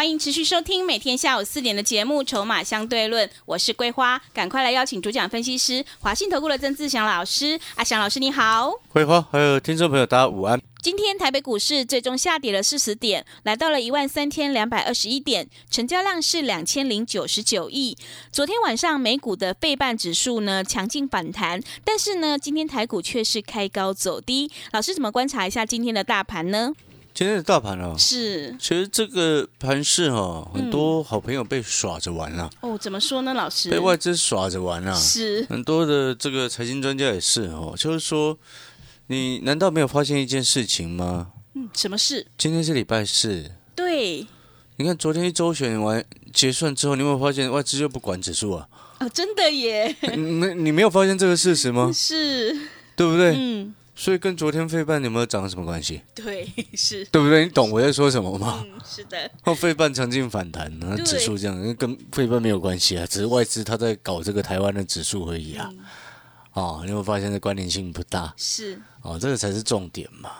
欢迎持续收听每天下午四点的节目《筹码相对论》，我是桂花，赶快来邀请主讲分析师华信投顾的曾志祥老师。阿祥老师你好，桂花还有听众朋友大家午安。今天台北股市最终下跌了四十点，来到了一万三千两百二十一点，成交量是两千零九十九亿。昨天晚上美股的费半指数呢强劲反弹，但是呢今天台股却是开高走低。老师怎么观察一下今天的大盘呢？今天的大盘哦，是，其实这个盘市哦，很多好朋友被耍着玩了。哦，怎么说呢，老师？被外资耍着玩啊。是，很多的这个财经专家也是哦，就是说，你难道没有发现一件事情吗？嗯，什么事？今天是礼拜四。对。你看昨天一周选完结算之后，你有没有发现外资就不管指数啊？啊，真的耶！没，你没有发现这个事实吗？是，对不对？嗯。所以跟昨天费半有没有涨什么关系？对，是对不对？你懂我在说什么吗？嗯，是的。后费半强劲反弹，那指数这样，跟费半没有关系啊，只是外资他在搞这个台湾的指数而已啊。哦，你会发现这关联性不大。是。哦，这个才是重点嘛。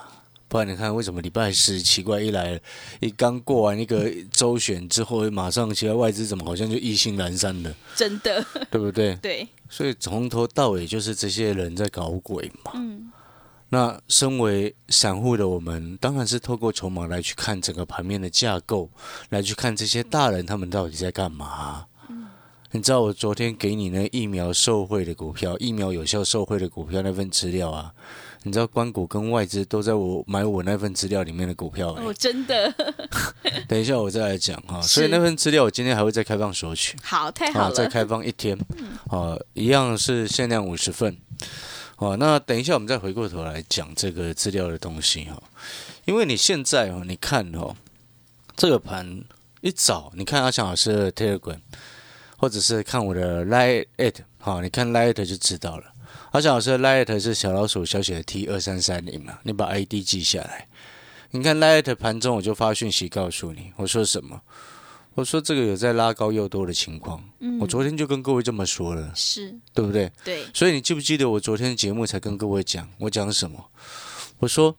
不然你看，为什么礼拜四奇怪一来，一刚过完一个周选之后，马上其他外资怎么好像就意兴阑珊了？真的，对不对？对。所以从头到尾就是这些人在搞鬼嘛。嗯。那身为散户的我们，当然是透过筹码来去看整个盘面的架构，来去看这些大人他们到底在干嘛。你知道我昨天给你那疫苗受贿的股票，疫苗有效受贿的股票那份资料啊？你知道关谷跟外资都在我买我那份资料里面的股票？哦，真的。等一下我再来讲哈。所以那份资料我今天还会再开放索取。好，太好了。再开放一天。哦，一样是限量五十份。哦，那等一下我们再回过头来讲这个资料的东西哈，因为你现在哦，你看哦，这个盘一早你看阿强老师的 Telegram，或者是看我的 Lite it 哈，你看 Light 就知道了。阿强老师的 Light 是小老鼠小写的 T 二三三零嘛，你把 ID 记下来。你看 Light 盘中我就发讯息告诉你，我说什么？我说这个有在拉高又多的情况，嗯我昨天就跟各位这么说了，是对不对？对。所以你记不记得我昨天的节目才跟各位讲，我讲什么？我说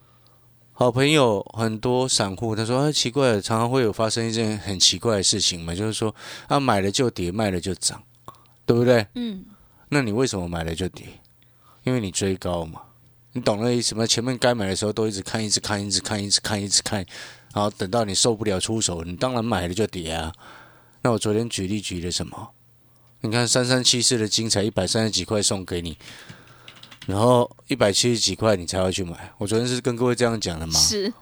好朋友很多散户，他说啊奇怪，常常会有发生一件很奇怪的事情嘛，就是说啊买了就跌，卖了就涨，对不对？嗯。那你为什么买了就跌？因为你追高嘛，你懂那意思吗？前面该买的时候都一直看，一直看，一直看，一直看，一直看。然后等到你受不了出手，你当然买了就跌啊。那我昨天举例举了什么？你看三三七四的精彩一百三十几块送给你，然后一百七十几块你才要去买。我昨天是跟各位这样讲的吗？是。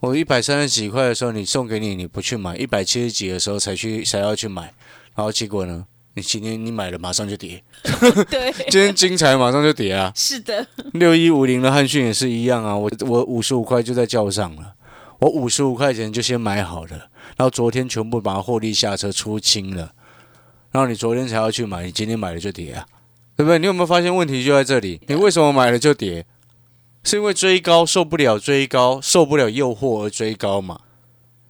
我一百三十几块的时候你送给你，你不去买；一百七十几的时候才去才要去买。然后结果呢？你今天你买了马上就跌。对。今天精彩马上就跌啊。是的。六一五零的汉讯也是一样啊。我我五十五块就在叫上了。我五十五块钱就先买好了，然后昨天全部把它获利下车出清了，然后你昨天才要去买，你今天买了就跌啊，对不对？你有没有发现问题就在这里？你为什么买了就跌？是因为追高受不了追高，受不了诱惑而追高嘛？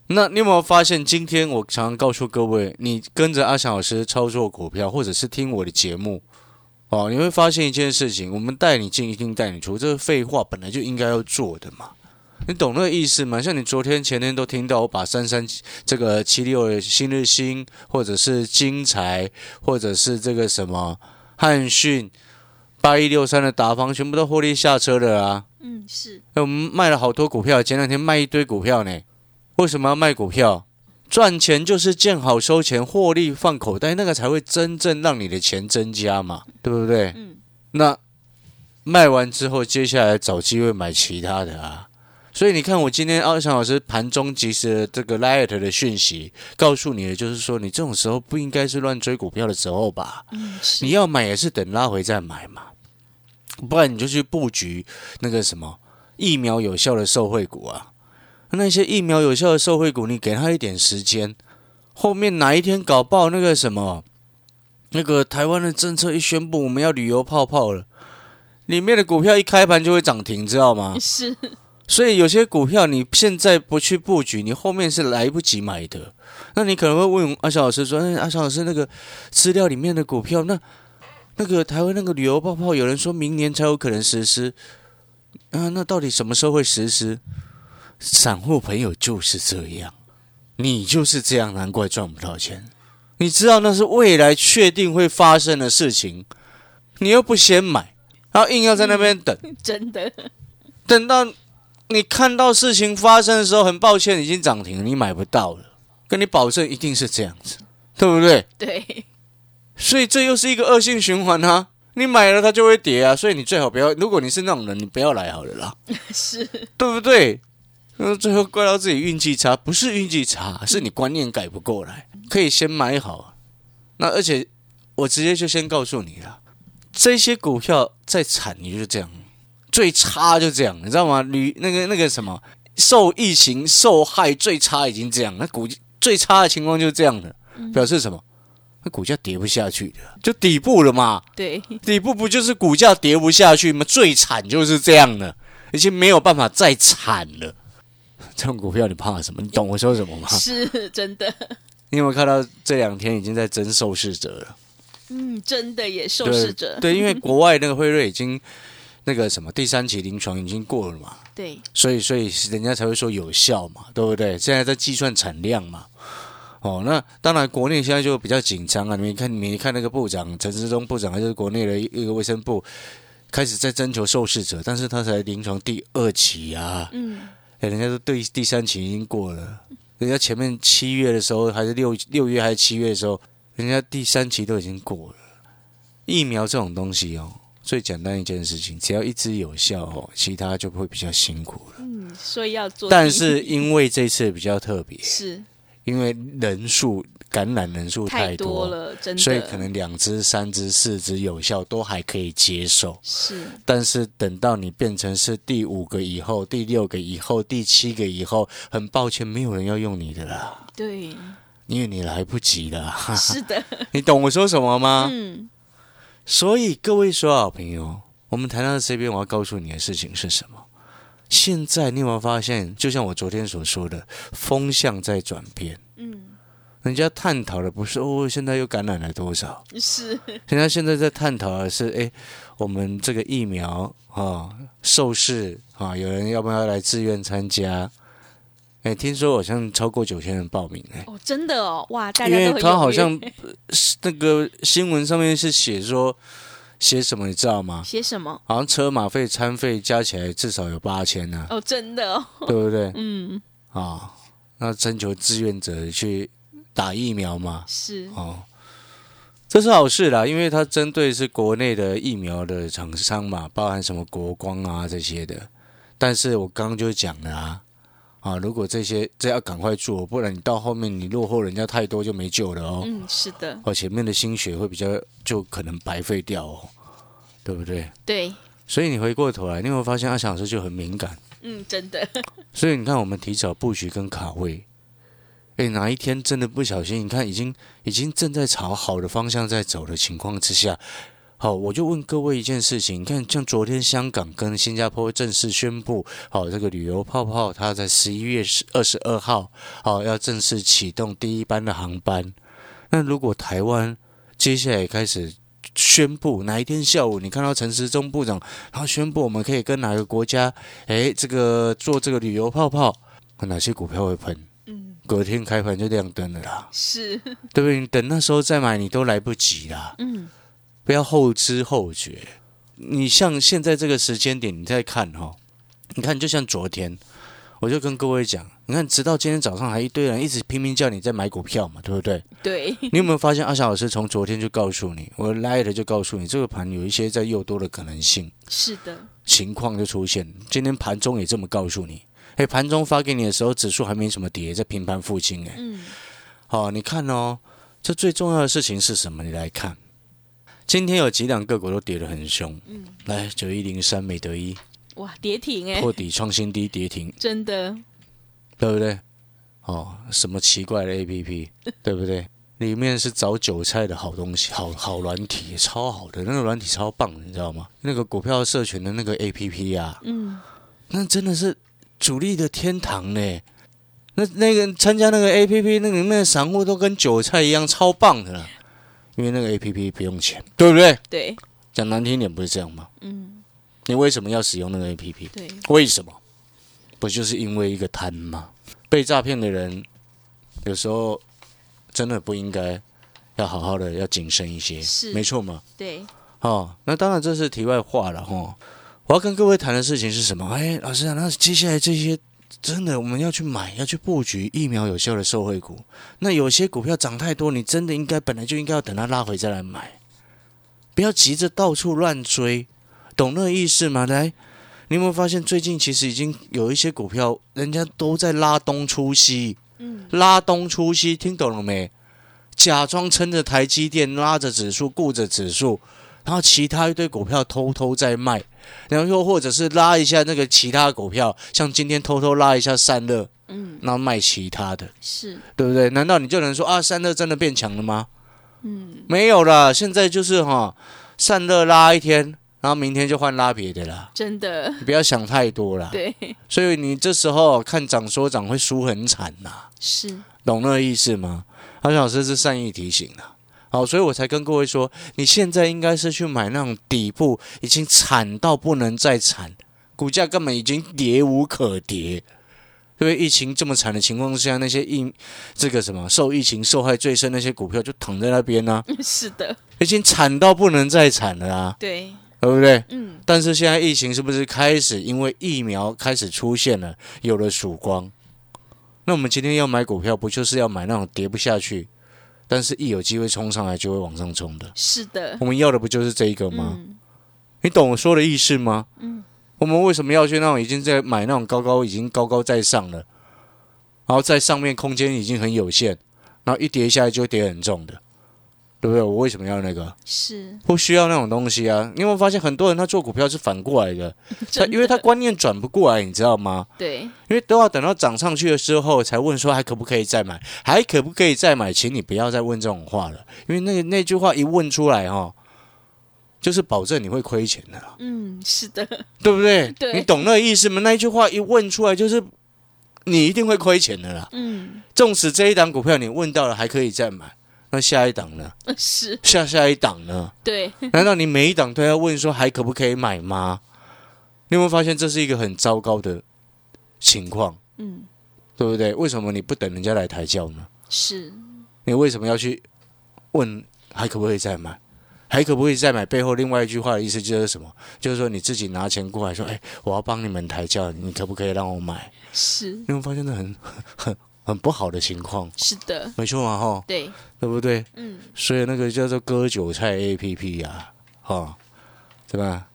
那你有没有发现今天我常常告诉各位，你跟着阿翔老师操作股票，或者是听我的节目哦，你会发现一件事情：我们带你进一定带你出，这是废话本来就应该要做的嘛。你懂那个意思吗？像你昨天、前天都听到我把三三这个七六新日新，或者是金财，或者是这个什么汉讯八一六三的达方，全部都获利下车了啊。嗯，是。那我们卖了好多股票，前两天卖一堆股票呢。为什么要卖股票？赚钱就是见好收钱，获利放口袋，那个才会真正让你的钱增加嘛，对不对？嗯。那卖完之后，接下来找机会买其他的啊。所以你看，我今天奥强老师盘中及时的这个 light 的讯息，告诉你的就是说，你这种时候不应该是乱追股票的时候吧？嗯，你要买也是等拉回再买嘛，不然你就去布局那个什么疫苗有效的受惠股啊。那些疫苗有效的受惠股，你给他一点时间后面哪一天搞爆那个什么，那个台湾的政策一宣布我们要旅游泡泡了，里面的股票一开盘就会涨停，知道吗？是，所以有些股票你现在不去布局，你后面是来不及买的。那你可能会问阿翔老师说：“哎，阿翔老师，那个资料里面的股票，那那个台湾那个旅游泡泡，有人说明年才有可能实施，啊，那到底什么时候会实施？散户朋友就是这样，你就是这样，难怪赚不到钱。你知道那是未来确定会发生的事情，你又不先买，然后硬要在那边等。”真的，等到你看到事情发生的时候，很抱歉，已经涨停了，你买不到了。跟你保证，一定是这样子，对不对？对，所以这又是一个恶性循环啊！你买了它就会跌啊，所以你最好不要。如果你是那种人，你不要来好了啦，是，对不对？那最后怪到自己运气差，不是运气差，是你观念改不过来。可以先买好，那而且我直接就先告诉你了，这些股票再惨，你就是这样，最差就这样，你知道吗？旅那个那个什么，受疫情受害最差已经这样，那股最差的情况就是这样的，表示什么？那股价跌不下去的，就底部了嘛。对，底部不就是股价跌不下去吗？最惨就是这样的，已经没有办法再惨了。这种股票你怕什么？你懂我说什么吗？是真的，你有没有看到这两天已经在争受试者了？嗯，真的也受试者，对，因为国外那个辉瑞已经那个什么第三期临床已经过了嘛，对，所以所以人家才会说有效嘛，对不对？现在在计算产量嘛。哦，那当然，国内现在就比较紧张啊！你们看，你们看那个部长陈时中部长，还是国内的一个卫生部，开始在征求受试者，但是他才临床第二期啊，嗯，哎，人家都对第三期已经过了，人家前面七月的时候，还是六六月还是七月的时候，人家第三期都已经过了。疫苗这种东西哦，最简单一件事情，只要一支有效哦，其他就会比较辛苦了。嗯，所以要做，但是因为这次比较特别，是因为人数感染人数太多，了，真的，所以可能两支、三支、四支有效都还可以接受。是但是等到你变成是第五个以后、第六个以后、第七个以后，很抱歉，没有人要用你的啦，对，因为你来不及了。是的，你懂我说什么吗？嗯，所以各位所有好朋友，我们谈到这边，我要告诉你的事情是什么？现在你有没有发现，就像我昨天所说的，风向在转变。嗯，人家探讨的不是哦，现在又感染了多少？是，人家现在在探讨的是，哎，我们这个疫苗啊，受试啊，有人要不要来自愿参加？哎，听说好像超过九千人报名哎，哦，真的哦，哇，大因为家都很踊跃他好像是那个新闻上面是写说写什么，你知道吗？写什么？好像车马费、餐费加起来至少有八千呢，哦，真的哦，对不对？嗯，啊，那征求志愿者去打疫苗嘛，是，哦，这是好事啦，因为它针对是国内的疫苗的厂商嘛，包含什么国光啊这些的。但是我刚刚就讲了啊，啊，如果这些这要赶快做，不然你到后面你落后人家太多就没救了哦。嗯，是的，哦，前面的心血会比较就可能白费掉哦，对不对？对，所以你回过头来，你有没有发现阿翔老师就很敏感？嗯，真的，所以你看，我们提早布局跟卡位，哎，哪一天真的不小心，你看已经已经正在朝好的方向在走的情况之下，好，我就问各位一件事情，你看，像昨天香港跟新加坡正式宣布，好，这个旅游泡泡它在十一月二十二号，好，要正式启动第一班的航班。那如果台湾接下来开始宣布哪一天下午，你看到陈时中部长，然后宣布我们可以跟哪个国家，诶，这个做这个旅游泡泡，哪些股票会喷？嗯，隔天开盘就亮灯了啦，是，对不对？你等那时候再买，你都来不及啦。嗯，不要后知后觉。你像现在这个时间点，你再看哈、你看就像昨天，我就跟各位讲，你看直到今天早上还一堆人一直拼命叫你在买股票嘛，对不对？对，你有没有发现阿翔老师从昨天就告诉你，我来了就告诉你，这个盘有一些在诱多的可能性是的，情况就出现。今天盘中也这么告诉你，哎，盘中发给你的时候，指数还没什么跌，在平盘附近，哎，嗯，好，你看哦，这最重要的事情是什么？你来看，今天有几档个股都跌得很凶，嗯，来九一零三美德一哇，跌停哎，破底创新低跌停，真的，对不对？哦，什么奇怪的 A P P，对不对？里面是找韭菜的好东西，好好软体，超好的，那个软体超棒的，你知道吗？那个股票社群的那个 A P P 啊，嗯，那真的是主力的天堂呢。那那个参加那个 A P P，那个那个散户都跟韭菜一样，超棒的啦。因为那个 A P P 不用钱，对不对？对，讲难听点，不是这样吗？嗯，你为什么要使用那个 A P P？对，为什么？不就是因为一个贪吗？被诈骗的人有时候真的不应该，要好好的要谨慎一些，是没错吗。对，哦，那当然这是题外话了哈。我要跟各位谈的事情是什么？哎，老师啊，那接下来这些真的我们要去买，要去布局疫苗有效的受惠股。那有些股票涨太多，你真的应该本来就应该要等它拉回再来买，不要急着到处乱追，懂那个意思吗？来，你有没有发现最近其实已经有一些股票，人家都在拉东出西，嗯，拉东出西，听懂了没？假装撑着台积电，拉着指数，顾着指数，然后其他一堆股票偷偷在卖，然后又或者是拉一下那个其他股票，像今天偷偷拉一下散热，嗯，然后卖其他的，是，对不对？难道你就能说啊，散热真的变强了吗？嗯，没有啦，现在就是哈，散热拉一天，然后明天就换拉别的啦，真的，你不要想太多啦。对，所以你这时候看涨说涨会输很惨呐、是，懂那个意思吗？阿翔老师是善意提醒的，好，所以我才跟各位说，你现在应该是去买那种底部已经惨到不能再惨，股价根本已经跌无可跌。因为疫情这么惨的情况之下，那些疫这个什么受疫情受害最深那些股票就躺在那边呢、是的，已经惨到不能再惨了啊，对，对不对？嗯，但是现在疫情是不是开始因为疫苗开始出现了，有了曙光？那我们今天要买股票，不就是要买那种跌不下去，但是一有机会冲上来就会往上冲的？是的，我们要的不就是这一个吗？嗯，你懂我说的意思吗？嗯，我们为什么要去那种已经在买那种高高已经高高在上了，然后在上面空间已经很有限，然后一跌下来就跌很重的，对不对？我为什么要那个？是，不需要那种东西啊！你有没有发现很多人他做股票是反过来的？他因为他观念转不过来，你知道吗？对，因为都要等到涨上去的时候才问说还可不可以再买，还可不可以再买？请你不要再问这种话了，因为那个那句话一问出来哈、哦，就是保证你会亏钱的啦，嗯，是的，对不对？对你懂那个意思吗？那一句话一问出来，就是你一定会亏钱的啦。嗯，纵使这一档股票你问到了还可以再买，那下一档呢？是，下下一档呢？对，难道你每一档都要问说还可不可以买吗？你有没有发现这是一个很糟糕的情况，嗯，对不对？为什么你不等人家来抬轿呢？是，你为什么要去问还可不可以再买？还可不可以再买？背后另外一句话的意思就是什么？就是说你自己拿钱过来说，哎，我要帮你们抬轿，你可不可以让我买？是，你有没有发现这很很 很不好的情况？是的，没错嘛，哈，对，对不对？嗯，所以那个叫做割韭菜 A P P 呀、啊，哈，对吧？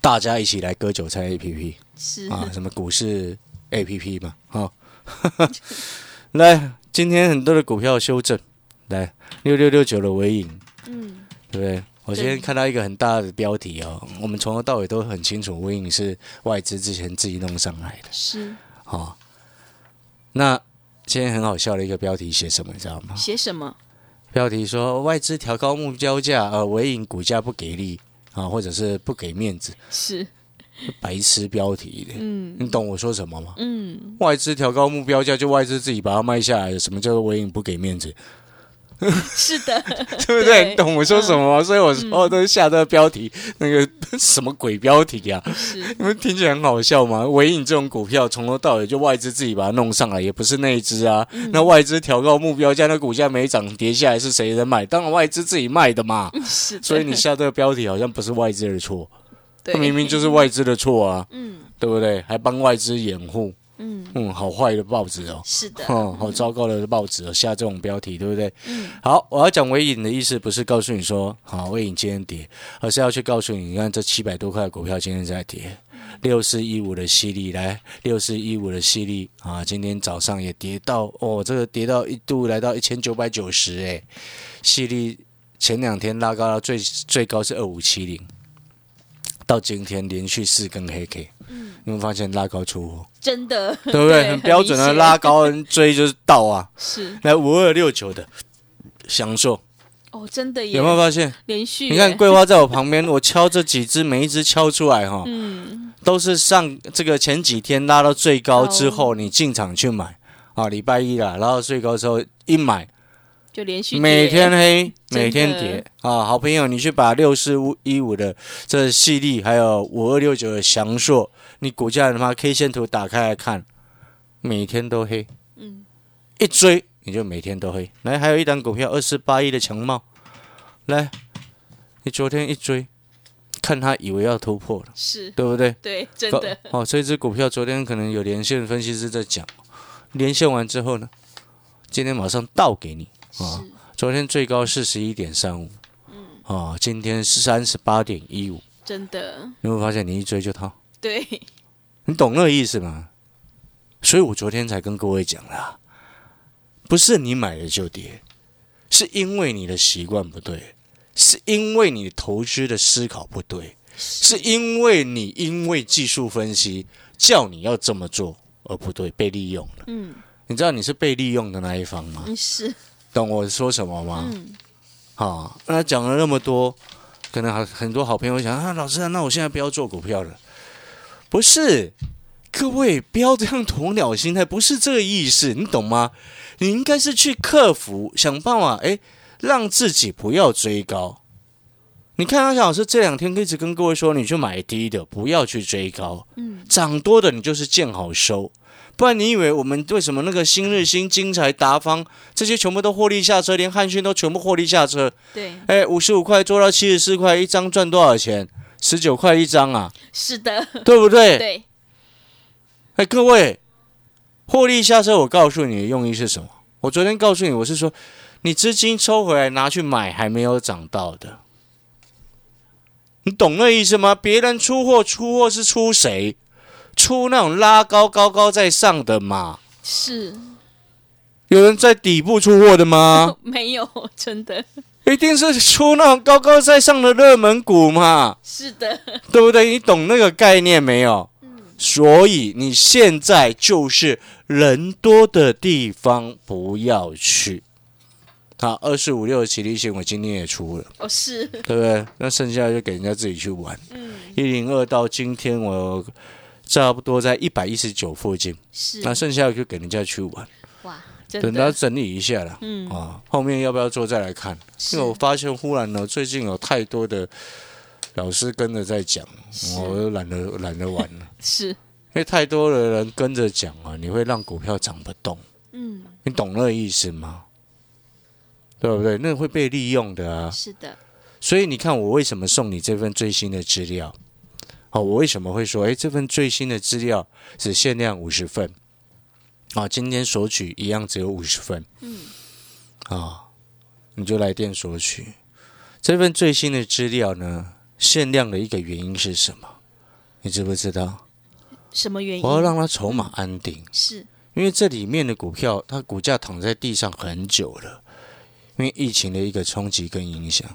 大家一起来割韭菜 A P P 是，啊，什么股市 A P P 嘛，哈，来，今天很多的股票修正，来六六六九的尾影，嗯，对不对？我今天看到一个很大的标题哦，我们从头到尾都很清楚，尾影是外资之前自己弄上来的，是，哈。那今天很好笑的一个标题写什么，你知道吗？写什么？标题说外资调高目标价，呃，尾影股价不给力啊，或者是不给面子，是，白痴标题的，嗯，你懂我说什么吗？嗯，外资调高目标价，就外资自己把它卖下来的，什么叫做尾影不给面子？是的，对不对？你懂我说什么吗？所以我说都是下这个标题，那个 什么鬼标题啊？你们听起来很好笑吗？唯影这种股票从头到尾就外资自己把它弄上来，也不是内资啊。那外资调高目标价，那股价没涨跌下来是谁在卖？当然外资自己卖的嘛。是的，所以你下这个标题好像不是外资的错，对它明明就是外资的错啊，嗯对不对？还帮外资掩护，嗯，嗯，好坏的报纸哦，是的，哦，好糟糕的报纸哦，下这种标题，对不对？嗯，好，我要讲微影的意思不是告诉你说，好，微影今天跌，而是要去告诉你，你看这七百多块的股票今天在跌，六四一五的犀利来，六四一五的犀利啊，今天早上也跌到哦，这个跌到一度来到一千九百九十，哎，犀利前两天拉高到最最高是二五七零，到今天连续四根黑 K，嗯，你会发现拉高出货，真的，对不对？很标准的拉高追就是到啊，是。来五二六九的享受，哦，真的耶。有没有发现？连续，你看桂花在我旁边，我敲这几只，每一只敲出来哈，嗯，都是上这个前几天拉到最高之后，你进场去买。啊，礼拜一啦，拉到最高之后一买。就连续每天黑，每天跌啊！好朋友，你去把六四五一五的这细粒，还有五二六九的祥硕，你股价他妈 K 线图打开来看，每天都黑。嗯，一追你就每天都黑。来，还有一档股票二四八一的强茂，来，你昨天一追，看他以为要突破了，是对不对？对，真的。哦，这只股票昨天可能有连线分析师在讲，连线完之后呢，今天马上倒给你。啊，昨天最高四十一点三五，嗯，啊，今天是三十八点一五，真的，你会发现你一追就套，对，你懂那个意思吗？所以我昨天才跟各位讲啦，不是你买了就跌，是因为你的习惯不对，是因为你投资的思考不对，是因为你因为技术分析叫你要这么做而不对，被利用了。嗯，你知道你是被利用的那一方吗？是。懂我说什么吗？嗯，好，那讲了那么多，可能很很多好朋友想啊，老师，那我现在不要做股票了。不是，各位不要这样鸵鸟心态，不是这个意思，你懂吗？你应该是去克服，想办法，哎，让自己不要追高。你看，阿小老师这两天一直跟各位说，你去买低的，不要去追高。嗯，涨多的你就是见好收。不然你以为我们为什么那个新日新、金财、达方这些全部都获利下车，连汉讯都全部获利下车？对，哎，五十五块做到七十四块一张，赚多少钱？十九块一张啊！是的，对不对？对。哎，各位，获利下车，我告诉你的用意是什么？我昨天告诉你，我是说，你资金抽回来拿去买还没有涨到的，你懂那意思吗？别人出货，出货是出谁？出那种拉高高高在上的嘛？是，有人在底部出货的吗？没有，真的，一定是出那种高高在上的热门股嘛？是的，对不对？你懂那个概念没有？嗯。所以你现在就是人多的地方不要去。好，二四五六的起立线我今天也出了。哦，是，对不对？那剩下就给人家自己去玩。嗯。一零二到今天我。差不多在一百一十九附近，是。那剩下就给人家去玩，哇，等他整理一下了，嗯。啊，后面要不要做再来看？因为我发现忽然呢，最近有太多的老师跟着在讲，我都懒得懒得玩了，是。因为太多的人跟着讲啊，你会让股票涨不动，嗯，你懂那个意思吗？对不对？那会被利用的啊，是的，所以你看我为什么送你这份最新的资料？好，我为什么会说，哎，这份最新的资料只限量五十份，啊，今天索取一样只有五十份，嗯，啊，你就来电索取这份最新的资料呢？限量的一个原因是什么？你知不知道？什么原因？我要让它筹码安定，是因为这里面的股票，它股价躺在地上很久了，因为疫情的一个冲击跟影响。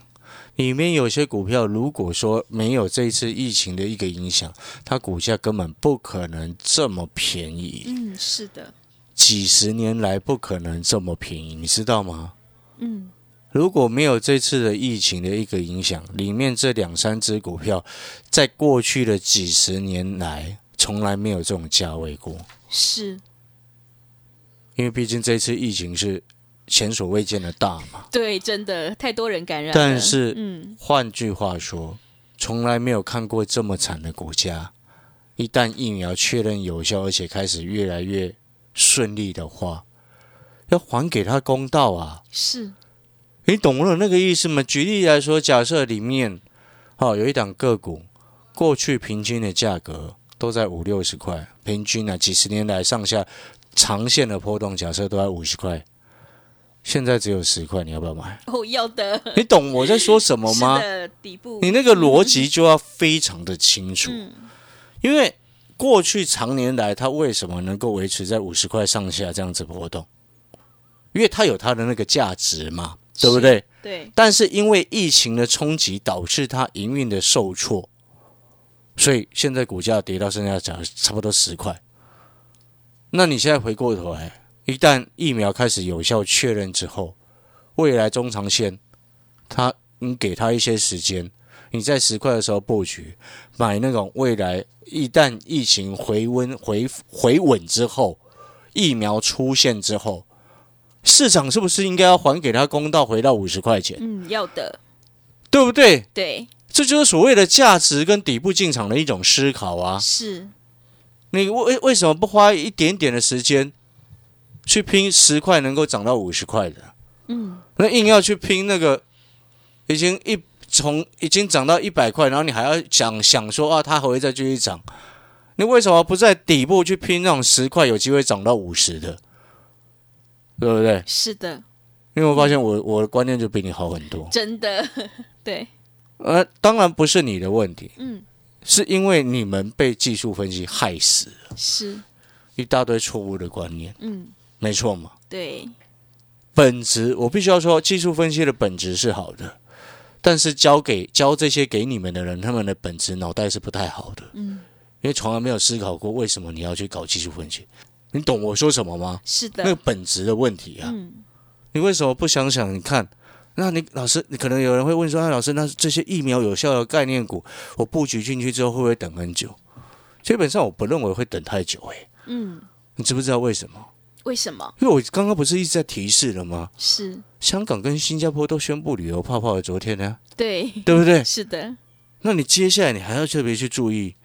里面有些股票，如果说没有这次疫情的一个影响，它股价根本不可能这么便宜。嗯，是的，几十年来不可能这么便宜，你知道吗？嗯，如果没有这次的疫情的一个影响，里面这两三只股票，在过去的几十年来，从来没有这种价位过。是，因为毕竟这次疫情是。前所未见的大嘛？对，真的太多人感染。但是，嗯，换句话说，从来没有看过这么惨的国家。一旦疫苗确认有效，而且开始越来越顺利的话，要还给他公道啊！是，你懂了那个意思吗？举例来说，假设里面哦有一档个股，过去平均的价格都在五六十块，平均啊几十年来上下长线的波动，假设都在五十块。现在只有十块，你要不要买？我要的。你懂我在说什么吗？底部，你那个逻辑就要非常的清楚。因为过去常年来，它为什么能够维持在五十块上下这样子波动？因为它有它的那个价值嘛，对不对？对。但是因为疫情的冲击，导致它营运的受挫，所以现在股价跌到剩下价差不多十块。那你现在回过头来，一旦疫苗开始有效确认之后，未来中长线，它你给他一些时间，你在十块的时候布局，买那种未来一旦疫情回温回回稳之后，疫苗出现之后，市场是不是应该要还给他公道，回到五十块钱，嗯，要的，对不对？对，这就是所谓的价值跟底部进场的一种思考啊！是，你为为什么不花一点点的时间去拼十块能够涨到五十块的？嗯，那硬要去拼那个已经一从已经涨到一百块，然后你还要想想说啊，它还会再继续涨？你为什么不在底部去拼那种十块有机会涨到五十的？对不对？是的，因为我发现我我的观念就比你好很多。真的，对，呃，当然不是你的问题，嗯，是因为你们被技术分析害死了，是，一大堆错误的观念，嗯，没错嘛。对，本质我必须要说，技术分析的本质是好的，但是教给教这些给你们的人，他们的本质脑袋是不太好的，嗯，因为从来没有思考过为什么你要去搞技术分析。你懂我说什么吗？是的，那个本质的问题啊，嗯，你为什么不想想？你看，那你老师，你可能有人会问说，啊，老师，那这些疫苗有效的概念股，我布局进去之后会不会等很久？基本上我不认为会等太久、诶，嗯，你知不知道为什么？为什么？因为我刚刚不是一直在提示了吗？是，香港跟新加坡都宣布旅游泡泡的昨天呢，对，对不对？是的，那你接下来你还要特别去注意，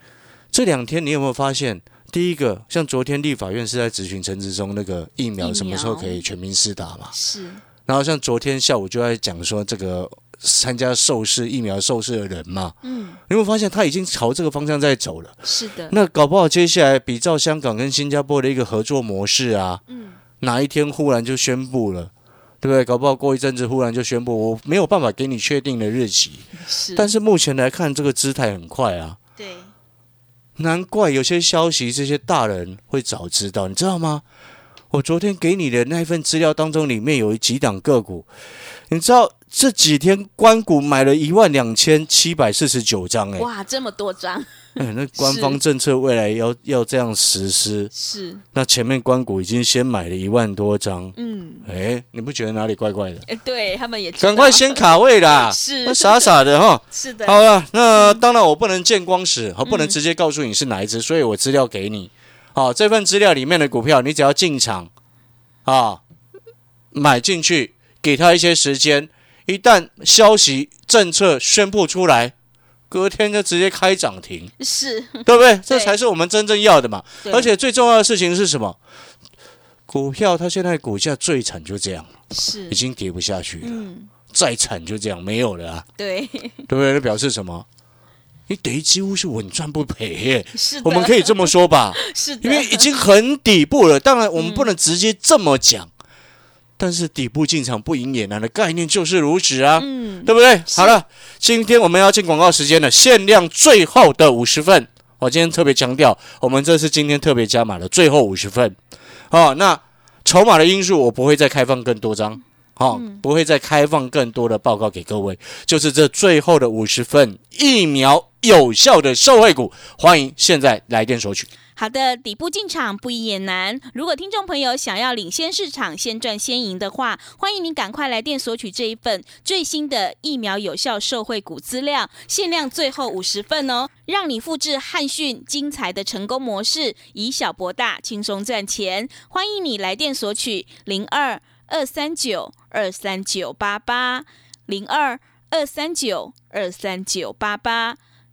这两天你有没有发现？第一个，像昨天立法院是在执行陈志忠那个疫苗什么时候可以全民施打嘛？是，然后像昨天下午就在讲说这个参加受试疫苗受试的人嘛，嗯，你会发现他已经朝这个方向在走了？是的，那搞不好接下来比照香港跟新加坡的一个合作模式啊，嗯，哪一天忽然就宣布了，对不对？搞不好过一阵子忽然就宣布，我没有办法给你确定的日期，是，但是目前来看，这个姿态很快啊。对，难怪有些消息这些大人会早知道，你知道吗？我昨天给你的那份资料当中，里面有几档个股，你知道这几天关谷买了一万两千七百四十九张，哎，哇，这么多张，哎，那 官方政策未来要要这样实施，是，那前面关谷已经先买了一万多张，嗯，哎，你不觉得哪里怪怪的？哎，对他们也赶快先卡位啦！是。那傻傻的哈。是的，好了，那当然我不能见光死，我不能直接告诉你是哪一只，所以我资料给你。好，这份资料里面的股票，你只要进场啊，买进去，给他一些时间，一旦消息政策宣布出来，隔天就直接开涨停，是，对不对？这才是我们真正要的嘛。而且最重要的事情是什么？股票它现在股价最惨就这样，是已，经跌不下去了，嗯，再惨就这样没有了啊。对，对不对？那表示什么？你等于几乎是稳赚不赔耶，是，我们可以这么说吧，是的，因为已经很底部了。当然，我们不能直接这么讲，但是底部进场不赢也难的概念就是如此啊，嗯，对不对？好了，今天我们要进广告时间了，限量最后的五十份。我今天特别强调，我们这是今天特别加码的最后五十份。哦，那筹码的因素我不会再开放更多张。好、不会再开放更多的报告给各位，就是这最后的五十份疫苗有效的受惠股，欢迎现在来电索取。好的，底部进场不易也难。如果听众朋友想要领先市场、先赚先赢的话，欢迎您赶快来电索取这一份最新的疫苗有效受惠股资料，限量最后五十份哦，让你复制汉讯精彩的成功模式，以小博大，轻松赚钱。欢迎你来电索取零二二三九二三九八八零二二三九二三九八八。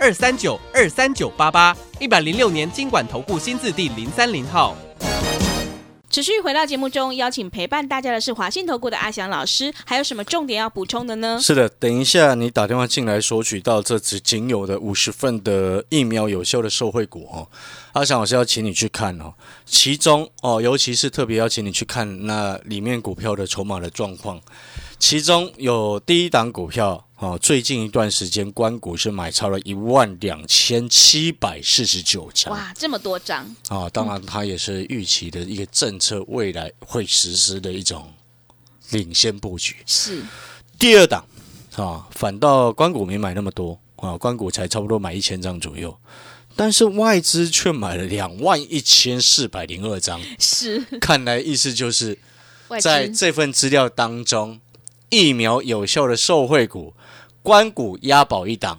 二三九二三九八八，一百零六年经管投顾新字第零三零号。持续回到节目中，邀请陪伴大家的是华信投顾的阿翔老师，还有什么重点要补充的呢？是的，等一下你打电话进来索取到这只仅有的五十份的疫苗有效的受惠股哦，阿翔老师要请你去看哦，其中哦，尤其是特别邀请你去看那里面股票的筹码的状况，其中有第一档股票。哦，最近一段时间，关股是买超了一万两千七百四十九张。哇，这么多张！啊，当然，它也是预期的一个政策未来会实施的一种领先布局。是第二档啊，反倒关谷没买那么多啊，关谷才差不多买一千张左右，但是外资却买了两万一千四百零二张。是，看来意思就是在这份资料当中，疫苗有效的受惠股。关股押宝一档，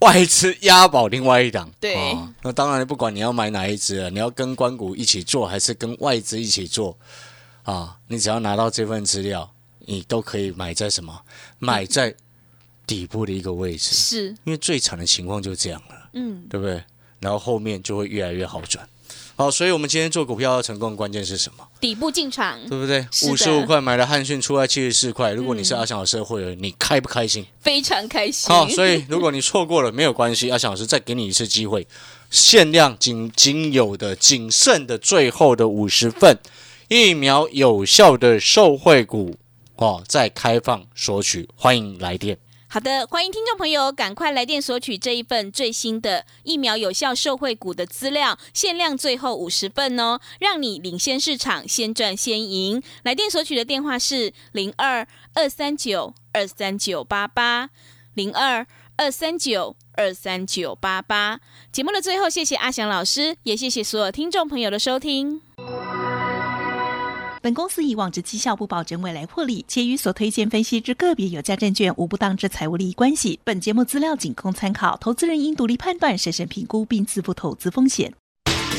外资押宝另外一档。对，那当然不管你要买哪一只，你要跟关股一起做，还是跟外资一起做啊？你只要拿到这份资料，你都可以买在什么？买在底部的一个位置。是，因为最惨的情况就这样了。嗯，对不对？然后后面就会越来越好转。好，所以我们今天做股票要成功，关键是什么？底部进场，对不对？五十五块买了汉讯，出来七十四块。如果你是阿翔老师的会员，你开不开心？非常开心。好，所以如果你错过了，没有关系，阿翔老师再给你一次机会，限量仅仅有的、仅剩的最后的五十份疫苗有效的受惠股哦，再开放索取，欢迎来电。好的，欢迎听众朋友赶快来电索取这一份最新的疫苗有效受惠股的资料，限量最后五十份哦，让你领先市场，先赚先赢。来电索取的电话是零二二三九二三九八八零二二三九二三九八八。节目的最后，谢谢阿翔老师，也谢谢所有听众朋友的收听。本公司以往之绩效不保证未来获利，且与所推荐分析之个别有价证券无不当之财务利益关系。本节目资料仅供参考，投资人应独立判断、审慎评估并自负投资风险。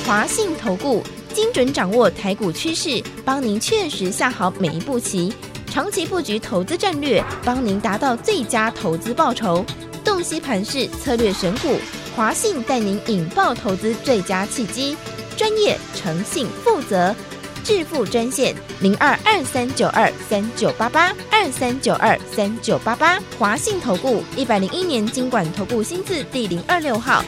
华信投顾精准掌握台股趋势，帮您确实下好每一步棋，长期布局投资战略，帮您达到最佳投资报酬。洞悉盘势策略选股，华信带您引爆投资最佳契机，专业、诚信、负责。致富专线零二二三九二三九八八二三九二三九八八，华信投顾一百零一年经管投顾新字第零二六号。